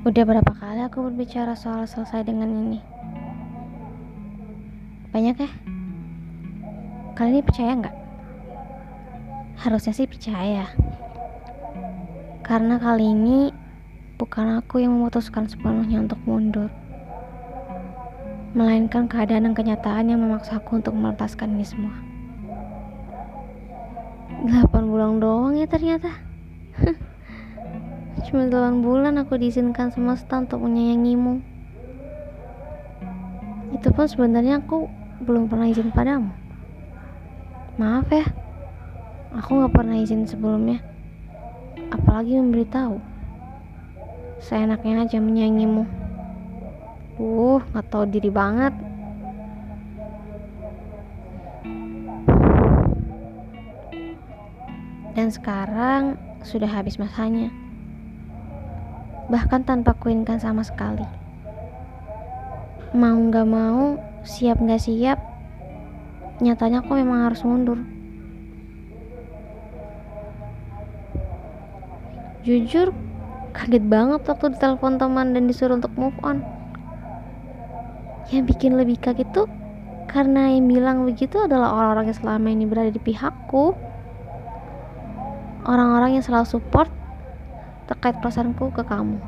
Udah berapa kali aku berbicara soal selesai dengan ini? Banyak ya? Kali ini percaya nggak? Harusnya sih percaya. Karena kali ini bukan aku yang memutuskan sepenuhnya untuk mundur. Melainkan keadaan dan kenyataan yang memaksaku untuk melepaskan ini semua. 8 bulan doang ya ternyata. Cuma 8 bulan aku diizinkan semesta untuk menyayangimu. Itu pun sebenarnya aku belum pernah izin padamu. Maaf ya, aku gak pernah izin sebelumnya. Apalagi memberitahu. Seenaknya aja menyayangimu. Uh, gak tahu diri banget. Dan sekarang sudah habis masanya bahkan tanpa kuinkan sama sekali. Mau gak mau, siap gak siap, nyatanya aku memang harus mundur. Jujur, kaget banget waktu ditelepon teman dan disuruh untuk move on. Yang bikin lebih kaget tuh karena yang bilang begitu adalah orang-orang yang selama ini berada di pihakku. Orang-orang yang selalu support terkait perasaanku ke kamu.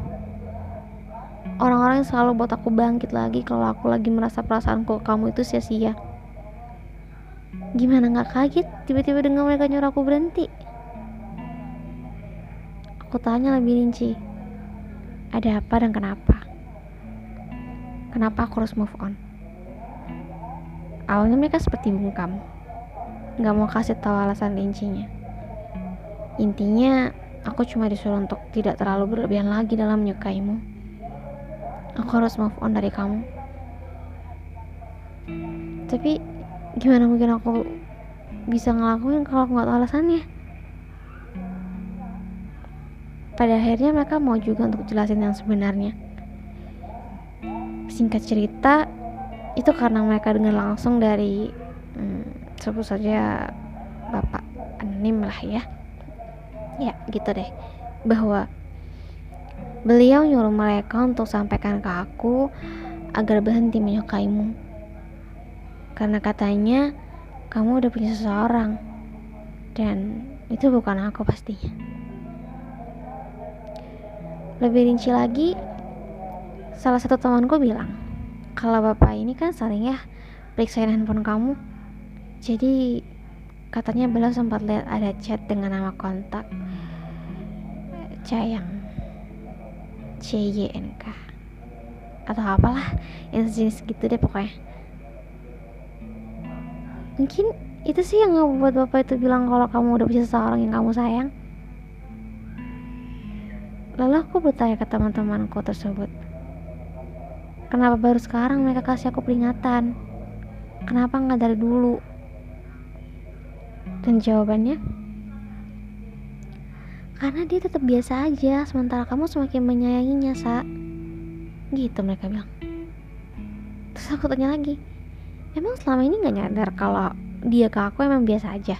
Orang-orang yang selalu buat aku bangkit lagi kalau aku lagi merasa perasaanku ke kamu itu sia-sia. Gimana gak kaget tiba-tiba dengar mereka nyuruh aku berhenti? Aku tanya lebih rinci. Ada apa dan kenapa? Kenapa aku harus move on? Awalnya mereka seperti bungkam. Gak mau kasih tahu alasan rincinya. Intinya, Aku cuma disuruh untuk tidak terlalu berlebihan lagi dalam menyukaimu. Aku harus move on dari kamu. Tapi gimana mungkin aku bisa ngelakuin kalau aku nggak tahu alasannya? Pada akhirnya mereka mau juga untuk jelasin yang sebenarnya. Singkat cerita, itu karena mereka dengar langsung dari hmm, sebut saja bapak anonim lah ya ya gitu deh. Bahwa beliau nyuruh mereka untuk sampaikan ke aku agar berhenti menyukaimu. Karena katanya kamu udah punya seseorang dan itu bukan aku pastinya. Lebih rinci lagi salah satu temanku bilang kalau bapak ini kan sering ya periksain handphone kamu. Jadi katanya beliau sempat lihat ada chat dengan nama kontak. Cayang. CYNK atau apalah yang sejenis gitu deh pokoknya. Mungkin itu sih yang ngebuat bapak itu bilang kalau kamu udah punya seseorang yang kamu sayang. Lalu aku bertanya ke teman-temanku tersebut kenapa baru sekarang mereka kasih aku peringatan? Kenapa nggak dari dulu dan jawabannya, karena dia tetap biasa aja, sementara kamu semakin menyayanginya, Sa. Gitu mereka bilang. Terus aku tanya lagi, emang selama ini gak nyadar kalau dia ke aku emang biasa aja?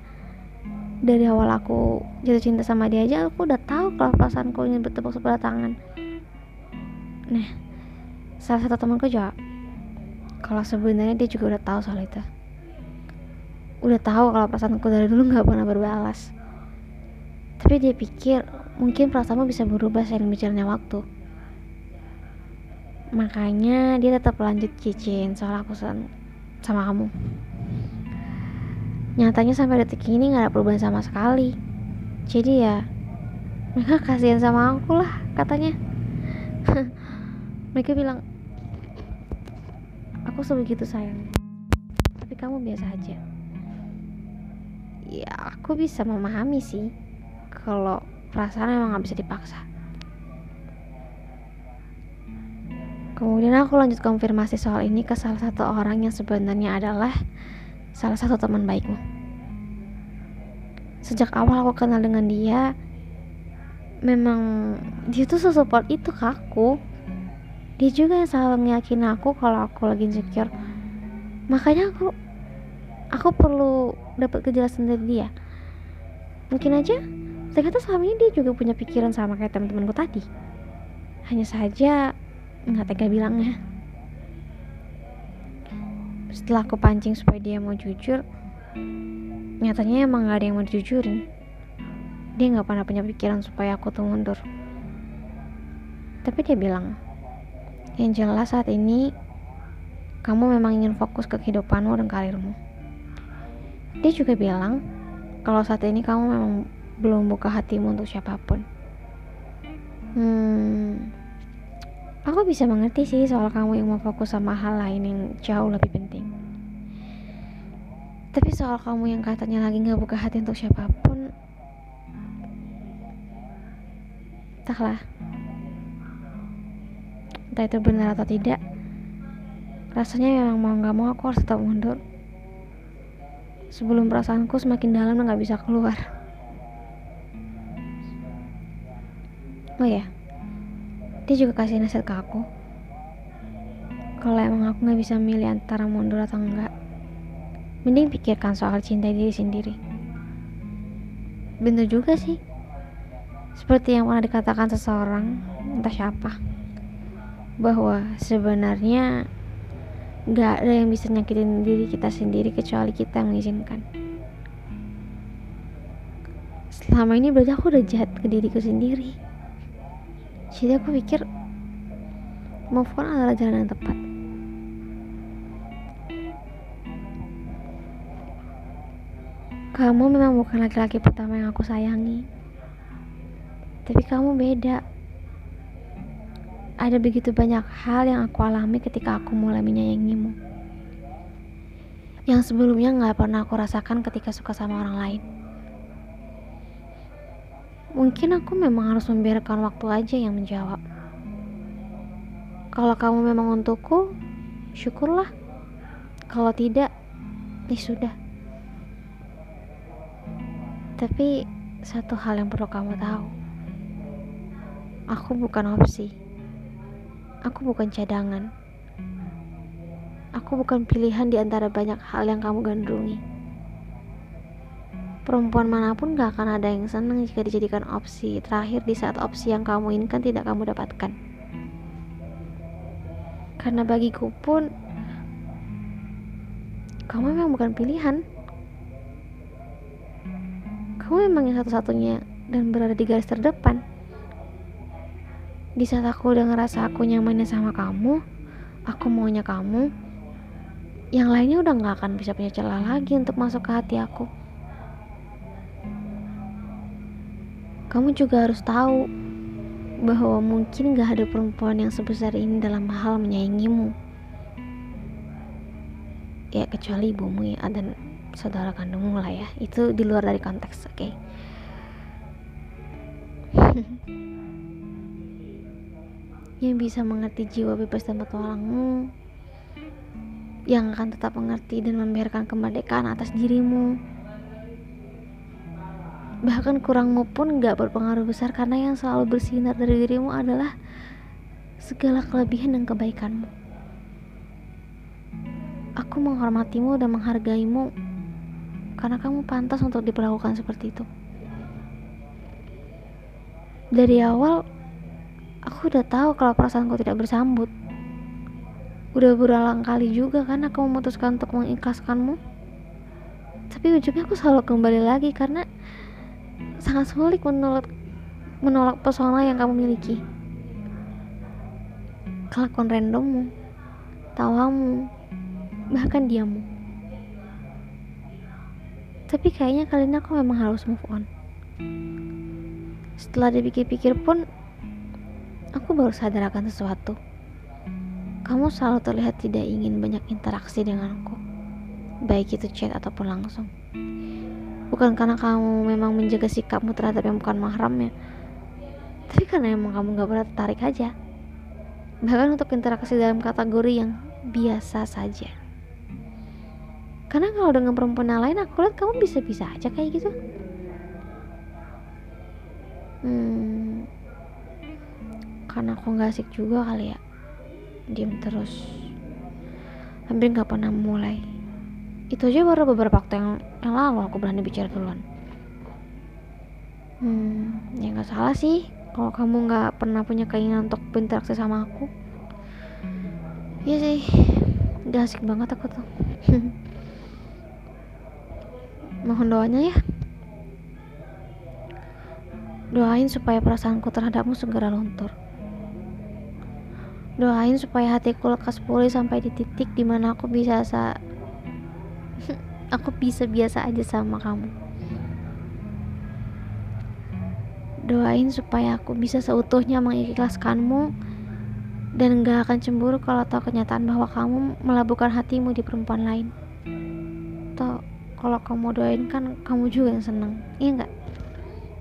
Dari awal aku jatuh cinta sama dia aja, aku udah tahu kalau perasaanku ingin bertepuk sebelah tangan. Nah, salah satu temanku jawab, kalau sebenarnya dia juga udah tahu soal itu udah tahu kalau perasaanku dari dulu nggak pernah berbalas. Tapi dia pikir mungkin perasaanmu bisa berubah seiring berjalannya waktu. Makanya dia tetap lanjut cicin soal aku sama kamu. Nyatanya sampai detik ini nggak ada perubahan sama sekali. Jadi ya mereka kasihan sama aku lah katanya. Mereka bilang aku sebegitu sayang tapi kamu biasa aja ya aku bisa memahami sih kalau perasaan emang gak bisa dipaksa. Kemudian aku lanjut konfirmasi soal ini ke salah satu orang yang sebenarnya adalah salah satu teman baikmu. Sejak awal aku kenal dengan dia memang dia tuh sesupport itu ke aku. Dia juga yang selalu meyakin aku kalau aku lagi insecure. Makanya aku aku perlu dapat kejelasan dari dia. Mungkin aja ternyata selama ini dia juga punya pikiran sama kayak teman-temanku tadi. Hanya saja nggak tega bilangnya. Setelah aku pancing supaya dia mau jujur nyatanya emang gak ada yang mau dijujurin. Dia nggak pernah punya pikiran supaya aku tuh mundur. Tapi dia bilang yang jelas saat ini kamu memang ingin fokus ke kehidupanmu dan karirmu dia juga bilang kalau saat ini kamu memang belum buka hatimu untuk siapa pun hmm Aku bisa mengerti sih soal kamu yang mau fokus sama hal lain yang jauh lebih penting. Tapi soal kamu yang katanya lagi gak buka hati untuk siapa pun, entahlah. Entah itu benar atau tidak, rasanya memang mau gak mau aku harus tetap mundur. Sebelum perasaanku semakin dalam dan gak bisa keluar. Oh ya, dia juga kasih nasihat ke aku. Kalau emang aku nggak bisa milih antara mundur atau enggak mending pikirkan soal cinta diri sendiri. Bener juga sih. Seperti yang pernah dikatakan seseorang entah siapa bahwa sebenarnya nggak ada yang bisa nyakitin diri kita sendiri kecuali kita yang mengizinkan. Selama ini berarti aku udah jahat ke diriku sendiri. Jadi aku pikir move on adalah jalan yang tepat. Kamu memang bukan laki-laki pertama yang aku sayangi. Tapi kamu beda ada begitu banyak hal yang aku alami ketika aku mulai menyayangimu yang sebelumnya gak pernah aku rasakan ketika suka sama orang lain Mungkin aku memang harus membiarkan waktu aja yang menjawab. Kalau kamu memang untukku, syukurlah. Kalau tidak, ya sudah. Tapi satu hal yang perlu kamu tahu. Aku bukan opsi. Aku bukan cadangan. Aku bukan pilihan di antara banyak hal yang kamu gandrungi. Perempuan mana pun gak akan ada yang senang jika dijadikan opsi terakhir di saat opsi yang kamu inginkan tidak kamu dapatkan. Karena bagiku pun, kamu memang bukan pilihan. Kamu memang yang satu-satunya dan berada di garis terdepan. Di saat aku udah ngerasa aku nyamannya sama kamu, aku maunya kamu, yang lainnya udah gak akan bisa punya celah lagi untuk masuk ke hati aku. Kamu juga harus tahu bahwa mungkin gak ada perempuan yang sebesar ini dalam hal menyayangimu. Ya kecuali ibumu ya dan saudara kandungmu lah ya. Itu di luar dari konteks, oke? Okay? yang bisa mengerti jiwa bebas dan petualangmu yang akan tetap mengerti dan membiarkan kemerdekaan atas dirimu bahkan kurangmu pun gak berpengaruh besar karena yang selalu bersinar dari dirimu adalah segala kelebihan dan kebaikanmu. Aku menghormatimu dan menghargaimu karena kamu pantas untuk diperlakukan seperti itu. Dari awal, aku udah tahu kalau perasaanku tidak bersambut. Udah berulang kali juga kan aku memutuskan untuk mengikhlaskanmu. Tapi ujungnya aku selalu kembali lagi karena sangat sulit menolak menolak pesona yang kamu miliki kelakuan randommu tawamu bahkan diammu tapi kayaknya kali ini aku memang harus move on setelah dipikir-pikir pun aku baru sadar akan sesuatu. Kamu selalu terlihat tidak ingin banyak interaksi denganku baik itu chat ataupun langsung. Bukan karena kamu memang menjaga sikapmu terhadap yang bukan mahramnya tapi karena emang kamu gak pernah tertarik aja. Bahkan untuk interaksi dalam kategori yang biasa saja. Karena kalau dengan perempuan yang lain aku lihat kamu bisa-bisa aja kayak gitu. Hmm, karena aku gak asik juga kali ya. Diem terus. Hampir gak pernah mulai. Itu aja baru beberapa waktu yang, yang lalu aku berani bicara duluan. Hmm ya nggak salah sih kalau kamu nggak pernah punya keinginan untuk berinteraksi sama aku. Iya sih gak asik banget aku tuh. Mohon doanya ya. Doain supaya perasaanku terhadapmu segera luntur doain supaya hatiku lekas pulih sampai di titik di mana aku bisa sa aku bisa biasa aja sama kamu. Doain supaya aku bisa seutuhnya mengikhlaskanmu dan gak akan cemburu kalau tahu kenyataan bahwa kamu melabuhkan hatimu di perempuan lain. Toh kalau kamu doain kan kamu juga yang seneng iya nggak?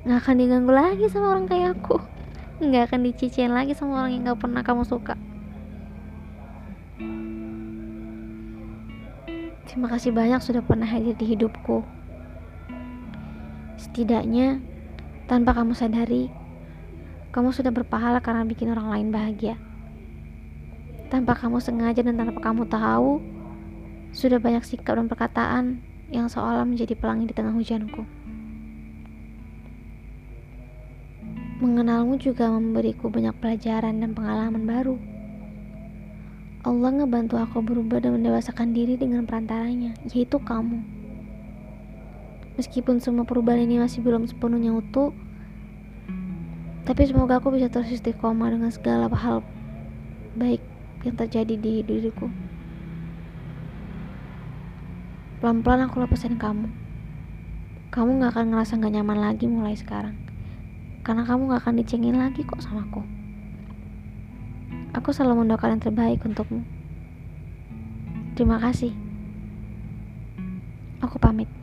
Nggak akan diganggu lagi sama orang kayak aku nggak akan dicicin lagi sama orang yang gak pernah kamu suka terima kasih banyak sudah pernah hadir di hidupku setidaknya tanpa kamu sadari, kamu sudah berpahala karena bikin orang lain bahagia. Tanpa kamu sengaja dan tanpa kamu tahu, sudah banyak sikap dan perkataan yang seolah menjadi pelangi di tengah hujanku. Mengenalmu juga memberiku banyak pelajaran dan pengalaman baru. Allah ngebantu aku berubah dan mendewasakan diri dengan perantaranya, yaitu kamu. Meskipun semua perubahan ini masih belum sepenuhnya utuh, tapi semoga aku bisa terus istiqomah dengan segala hal baik yang terjadi di diriku. Pelan-pelan aku lepasin kamu. Kamu gak akan ngerasa gak nyaman lagi mulai sekarang. Karena kamu gak akan dicengin lagi kok sama aku. Aku selalu mendoakan yang terbaik untukmu. Terima kasih. Aku pamit.